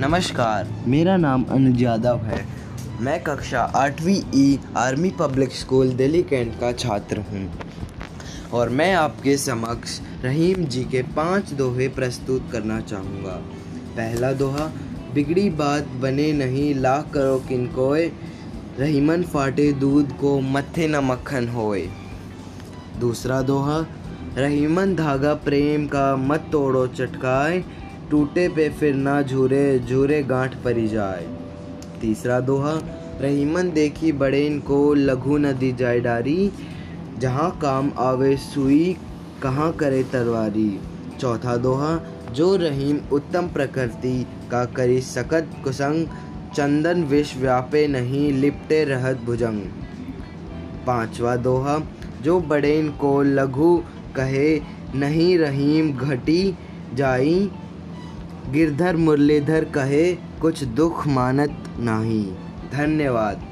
नमस्कार, मेरा नाम अनुज यादव है। मैं कक्षा आठवीं E army public school Delhi Cantt का छात्र हूँ। और मैं आपके समक्ष रहीम जी के पाँच दोहे प्रस्तुत करना चाहूँगा। पहला दोहा, बिगड़ी बात बने नहीं, लाख करो किनकोए रहीमन फाटे दूध को मथे न मक्खन होए। दूसरा दोहा, रहीमन धागा प्रेम का मत तोड़ो चटकाए टूटे पे फिर ना झूरे झूरे गांठ परी जाए। तीसरा दोहा, रहीमन देखी बड़े को लघु न दी जाए डारी। जहाँ काम आवे सुई, कहाँ करे तरवारी चौथा दोहा, जो रहीम उत्तम प्रकृति का करी सकत कुसंग, चंदन विष व्यापे नहीं, लिपटे रहत भुजंग। पांचवा दोहा, जो बड़ेन को लघु कहे, नहीं रहीम घटी जाई। गिरधर मुरलीधर कहे कुछ दुख मानत नहीं। धन्यवाद।